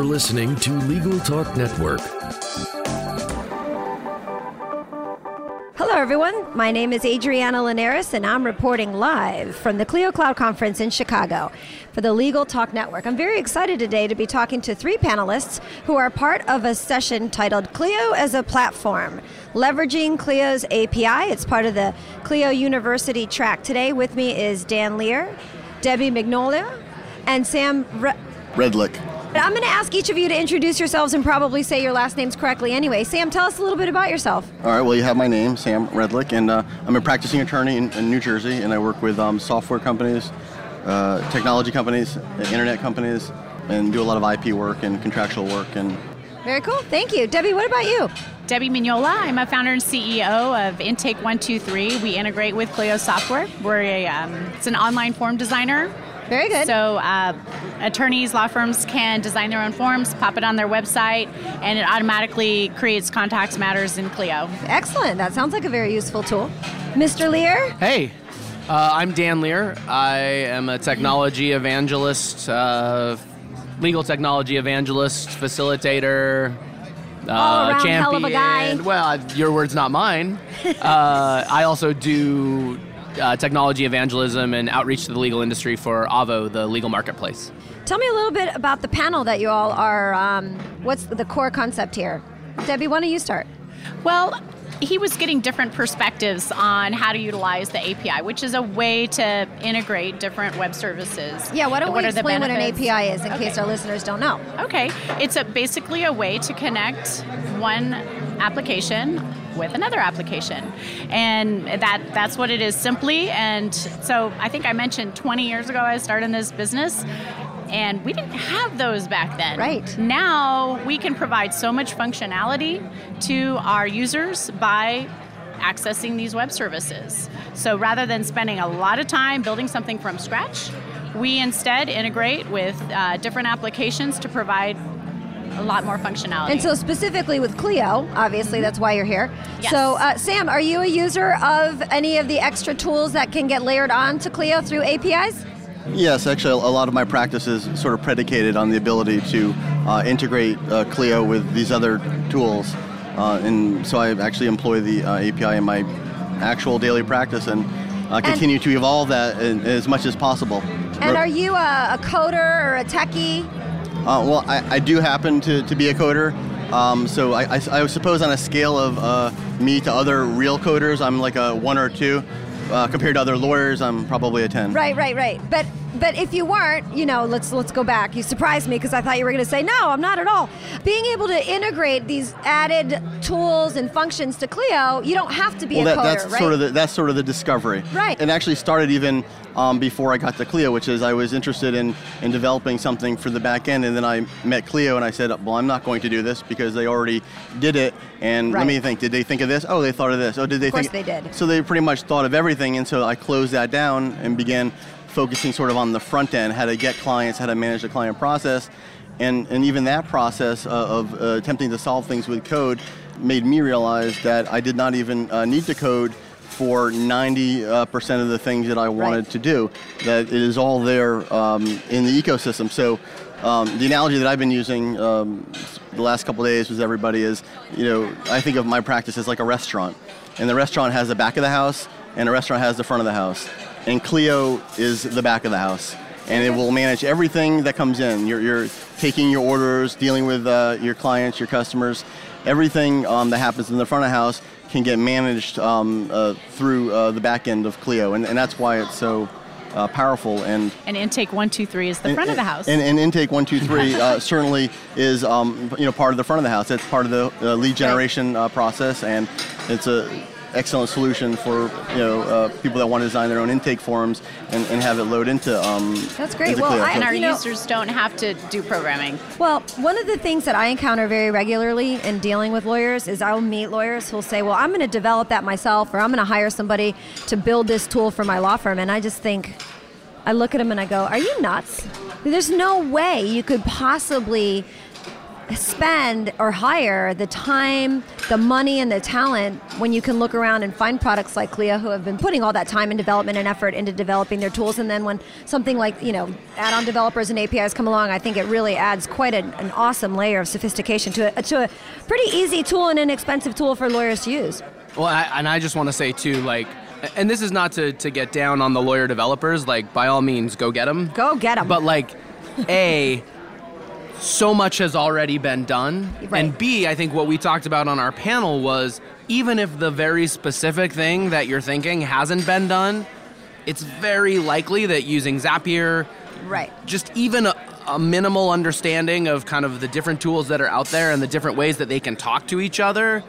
You're listening to Legal Talk Network. Hello, everyone. My name is Adriana Linares, and I'm reporting live from the Clio Cloud Conference in Chicago for the Legal Talk Network. I'm very excited today to be talking to three panelists who are part of a session titled Clio as a Platform Leveraging Clio's API. It's part of the Clio University track. Today, with me is Dan Lear, Debbie Magnolia, and Sam Re- Redlich. I'm going to ask each of you to introduce yourselves and probably say your last names correctly anyway. Sam, tell us a little bit about yourself. All right, well, you have my name, Sam Redlich, and uh, I'm a practicing attorney in, in, New Jersey, and I work with um, software companies, uh, technology companies, internet companies, and do a lot of IP work and contractual work. And Very cool. Thank you. Debbie, what about you? Debbie Mignola. I'm a founder and CEO of Intake 123. We integrate with Clio software. We're a, um, it's an online form designer very good. So uh, attorneys, law firms can design their own forms, pop it on their website, and it automatically creates contacts matters in Clio. Excellent. That sounds like a very useful tool. Mr. Lear? Hey. Uh, I'm Dan Lear. I am a technology evangelist, uh, legal technology evangelist, facilitator, uh, All champion. hell of a guy. Well, your words, not mine. uh, I also do uh, technology evangelism and outreach to the legal industry for Avvo, the legal marketplace. Tell me a little bit about the panel that you all are. Um, what's the core concept here? Debbie, why don't you start? Well, he was getting different perspectives on how to utilize the API, which is a way to integrate different web services. Yeah, why don't we explain what an API is in okay. case our listeners don't know? Okay, it's a, basically a way to connect one application with another application and that that's what it is simply and so i think i mentioned 20 years ago i started in this business and we didn't have those back then. Right. Now we can provide so much functionality to our users by accessing these web services. So rather than spending a lot of time building something from scratch, we instead integrate with uh, different applications to provide a lot more functionality. And so, specifically with Clio, obviously that's why you're here. Yes. So, uh, Sam, are you a user of any of the extra tools that can get layered on to Clio through APIs? Yes, actually, a lot of my practice is sort of predicated on the ability to uh, integrate uh, Clio with these other tools. Uh, and so I actually employ the uh, API in my actual daily practice and uh, continue and, to evolve that in, as much as possible. And are you a, a coder or a techie? Uh, well, I, I, do happen to, to be a coder. Um, so I, I, I, suppose on a scale of uh, me to other real coders, I'm like a one or two. Uh, compared to other lawyers, I'm probably a 10. Right, right, right. But but if you weren't, you know, let's let's go back. You surprised me because I thought you were going to say no. I'm not at all. Being able to integrate these added tools and functions to Clio, you don't have to be well, a that, coder, that's right? Sort of the, that's sort of the discovery. Right. And actually started even um, before I got to Clio, which is I was interested in in developing something for the back end, and then I met Clio and I said, well, I'm not going to do this because they already did it. And right. let me think. Did they think of this? Oh, they thought of this. Oh, did they? Of course think? they did. So they pretty much thought of everything, and so I closed that down and began focusing sort of on the front end, how to get clients, how to manage the client process. And, and even that process uh, of uh, attempting to solve things with code made me realize that I did not even uh, need to code for 90% uh, of the things that I wanted right. to do. That it is all there um, in the ecosystem. So um, the analogy that I've been using um, the last couple days with everybody is, you know, I think of my practice as like a restaurant. And the restaurant has the back of the house, and the restaurant has the front of the house and Clio is the back of the house. And it will manage everything that comes in. You're, you're taking your orders, dealing with uh, your clients, your customers. Everything um, that happens in the front of the house can get managed um, uh, through uh, the back end of Clio. And, and that's why it's so uh, powerful and and intake one two three is the and, front of the house and, and intake one two three uh, certainly is um, you know part of the front of the house it's part of the uh, lead generation uh, process and it's a excellent solution for you know uh, people that want to design their own intake forms and, and have it load into. Um, That's great. Into well, I, and our you know, users don't have to do programming. Well, one of the things that I encounter very regularly in dealing with lawyers is I'll meet lawyers who'll say, "Well, I'm going to develop that myself, or I'm going to hire somebody to build this tool for my law firm," and I just think. I look at them and I go, Are you nuts? There's no way you could possibly spend or hire the time the money and the talent when you can look around and find products like Clio who have been putting all that time and development and effort into developing their tools, and then when something like you know add-on developers and APIs come along, I think it really adds quite a, an awesome layer of sophistication to a, to a pretty easy tool and inexpensive tool for lawyers to use. Well, I, and I just want to say too, like, and this is not to, to get down on the lawyer developers. Like, by all means, go get them. Go get them. But like, a so much has already been done. Right. And B, I think what we talked about on our panel was even if the very specific thing that you're thinking hasn't been done, it's very likely that using Zapier, right. just even a, a minimal understanding of kind of the different tools that are out there and the different ways that they can talk to each other.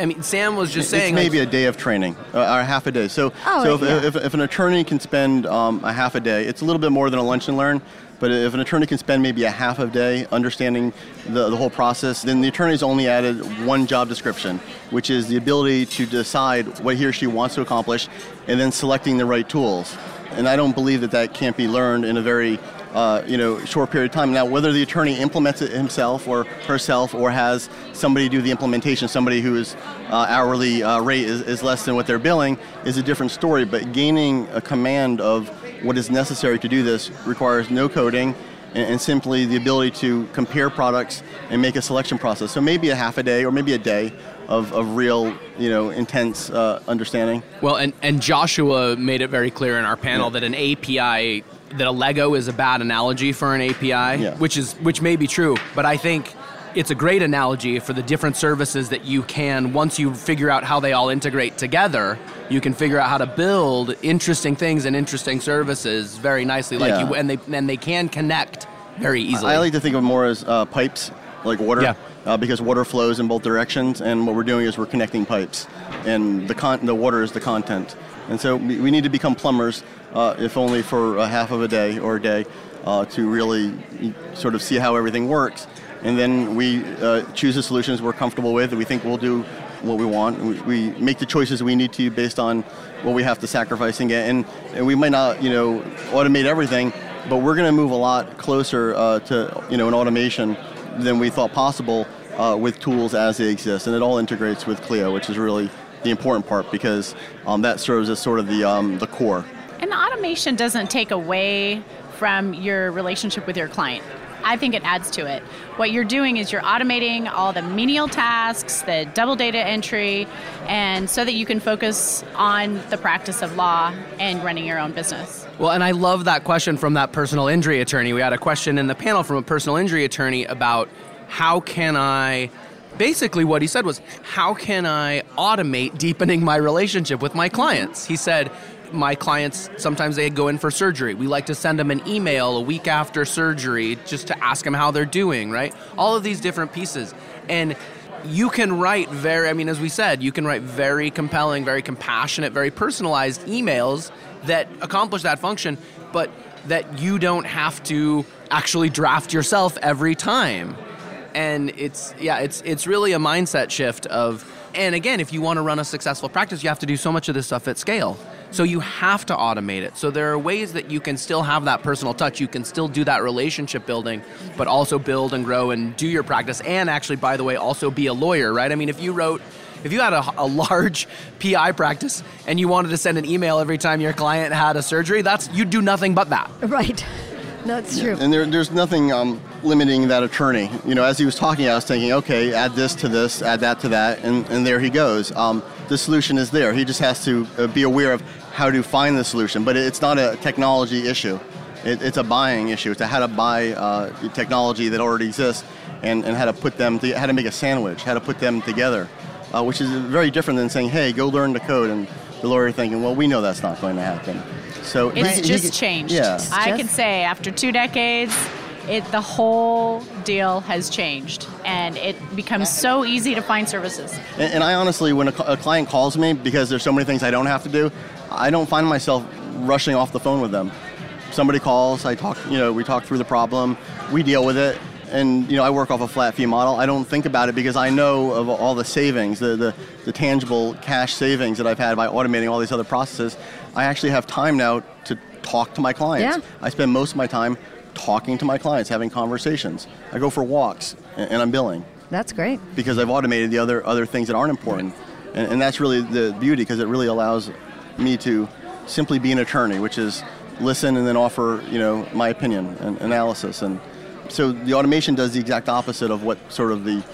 I mean, Sam was just saying. it's maybe like, a day of training, uh, or half a day. So, Oh, so if, yeah. if, if an attorney can spend um, a half a day, it's a little bit more than a lunch and learn. But if an attorney can spend maybe a half of a day understanding the, the whole process, then the attorney's only added one job description, which is the ability to decide what he or she wants to accomplish, and then selecting the right tools. And I don't believe that that can't be learned in a very uh, you know, short period of time. Now, whether the attorney implements it himself or herself, or has somebody do the implementation, somebody whose uh, hourly uh, rate is, is less than what they're billing, is a different story. But gaining a command of what is necessary to do this requires no coding and, and simply the ability to compare products and make a selection process. So maybe a half a day or maybe a day of, of real, you know, intense uh, understanding. Well, and, and Joshua made it very clear in our panel Yeah. that an API, that a Lego is a bad analogy for an API, Yeah. which is which may be true, but I think it's a great analogy for the different services that you can once you figure out how they all integrate together, you can figure out how to build interesting things and interesting services very nicely, like Yeah. you and they and they can connect very easily. I like to think of more as uh, pipes, like water, Yeah. uh, because water flows in both directions, and what we're doing is we're connecting pipes, and the con- the water is the content, and so we we need to become plumbers, uh, if only for a half of a day or a day, uh, to really sort of see how everything works, and then we uh, choose the solutions we're comfortable with that we think we'll do what we want. We, we make the choices we need to based on what we have to sacrifice and get, and, and we might not, you know, automate everything, but we're going to move a lot closer uh, to, you know, an automation than we thought possible uh, with tools as they exist, and it all integrates with Clio, which is really the important part because um, that serves as sort of the um, the core. And the automation doesn't take away from your relationship with your client. I think it adds to it. What you're doing is you're automating all the menial tasks, the double data entry, and so that you can focus on the practice of law and running your own business. Well, and I love that question from that personal injury attorney. We had a question in the panel from a personal injury attorney about how can I basically what he said was how can I automate deepening my relationship with my clients? He said my clients sometimes they go in for surgery. We like to send them an email a week after surgery just to ask them how they're doing, right? All of these different pieces. And you can write very, I mean, as we said, you can write very compelling, very compassionate, very personalized emails that accomplish that function, but that you don't have to actually draft yourself every time. And it's, yeah, it's, it's really a mindset shift of, and again, if you want to run a successful practice, you have to do so much of this stuff at scale. So you have to automate it. So there are ways that you can still have that personal touch. You can still do that relationship building, but also build and grow and do your practice. And actually, by the way, also be a lawyer, right? I mean, if you wrote, if you had a, a large PI practice and you wanted to send an email every time your client had a surgery, that's you'd do nothing but that. Right. That's true. And there, there's nothing um, limiting that attorney. You know, as he was talking, I was thinking, okay, add this to this, add that to that, and, and there he goes. Um, the solution is there. He just has to uh, be aware of how to find the solution. But it's not a technology issue. It, it's a buying issue. It's a how to buy uh, technology that already exists and, and how to put them, to, how to make a sandwich, how to put them together, uh, which is very different than saying, hey, go learn the code. And the lawyer thinking, well, we know that's not going to happen. So It's he- he- just changed. Yeah. I just- can say after two decades, it the whole deal has changed, and it becomes so easy to find services. And, and I honestly, when a, a client calls me, because there's so many things I don't have to do, I don't find myself rushing off the phone with them. Somebody calls, I talk, you know, we talk through the problem, we deal with it, and you know, I work off a flat fee model. I don't think about it because I know of all the savings, the, the, the tangible cash savings that I've had by automating all these other processes. I actually have time now to talk to my clients. Yeah. I spend most of my time talking to my clients, having conversations. I go for walks, and, and I'm billing. That's great. because I've automated the other other things that aren't important, and, and that's really the beauty because it really allows me to simply be an attorney, which is listen and then offer you know my opinion and analysis, and so the automation does the exact opposite of what sort of the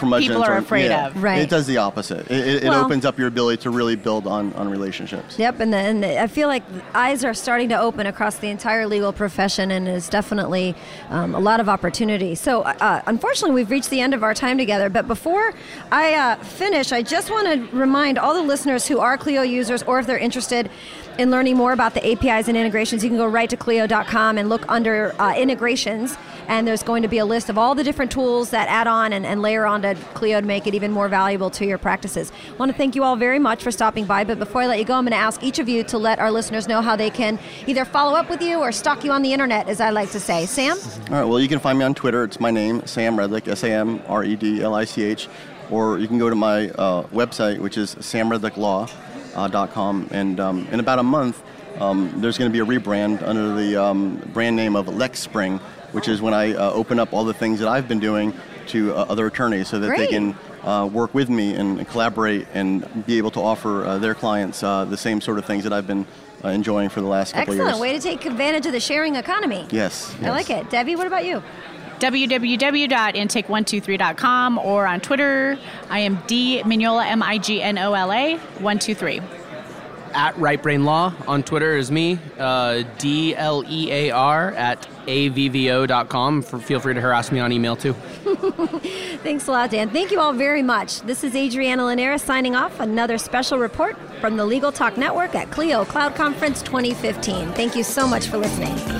curmudgeons People are afraid yeah, of. Right. It does the opposite. It, it, it opens up your ability to really build on on relationships. Yep, and, the, and the, I feel like eyes are starting to open across the entire legal profession, and is definitely um, a lot of opportunity. So, uh, unfortunately, we've reached the end of our time together. But before I uh, finish, I just want to remind all the listeners who are Clio users, or if they're interested in learning more about the APIs and integrations, you can go right to Clio.com and look under uh, integrations. And there's going to be a list of all the different tools that add on and, and layer onto Clio to make it even more valuable to your practices. I want to thank you all very much for stopping by. But before I let you go, I'm going to ask each of you to let our listeners know how they can either follow up with you or stalk you on the internet, as I like to say. Sam? All right. Well, you can find me on Twitter. It's my name, Sam Redlich, S A M R E D L I C H, or you can go to my uh, website, which is samredlichlaw.com. And um, in about a month, um, there's going to be a rebrand under the um, brand name of Lex Spring, which is when I uh, open up all the things that I've been doing to uh, other attorneys so that they can uh, work with me and collaborate and be able to offer uh, their clients uh, the same sort of things that I've been uh, enjoying for the last couple Excellent. years. Excellent. Way to take advantage of the sharing economy. Yes, I like it. Debbie, what about you? www.intake123.com or on Twitter. I am D Mignola, M I G N O L A, 123. At Right Brain Law on Twitter is me, uh, D L E A R at avvo.com. For, feel free to harass me on email too. Thanks a lot, Dan. Thank you all very much. This is Adriana Linares signing off. Another special report from the Legal Talk Network at Clio Cloud Conference 2015. Thank you so much for listening.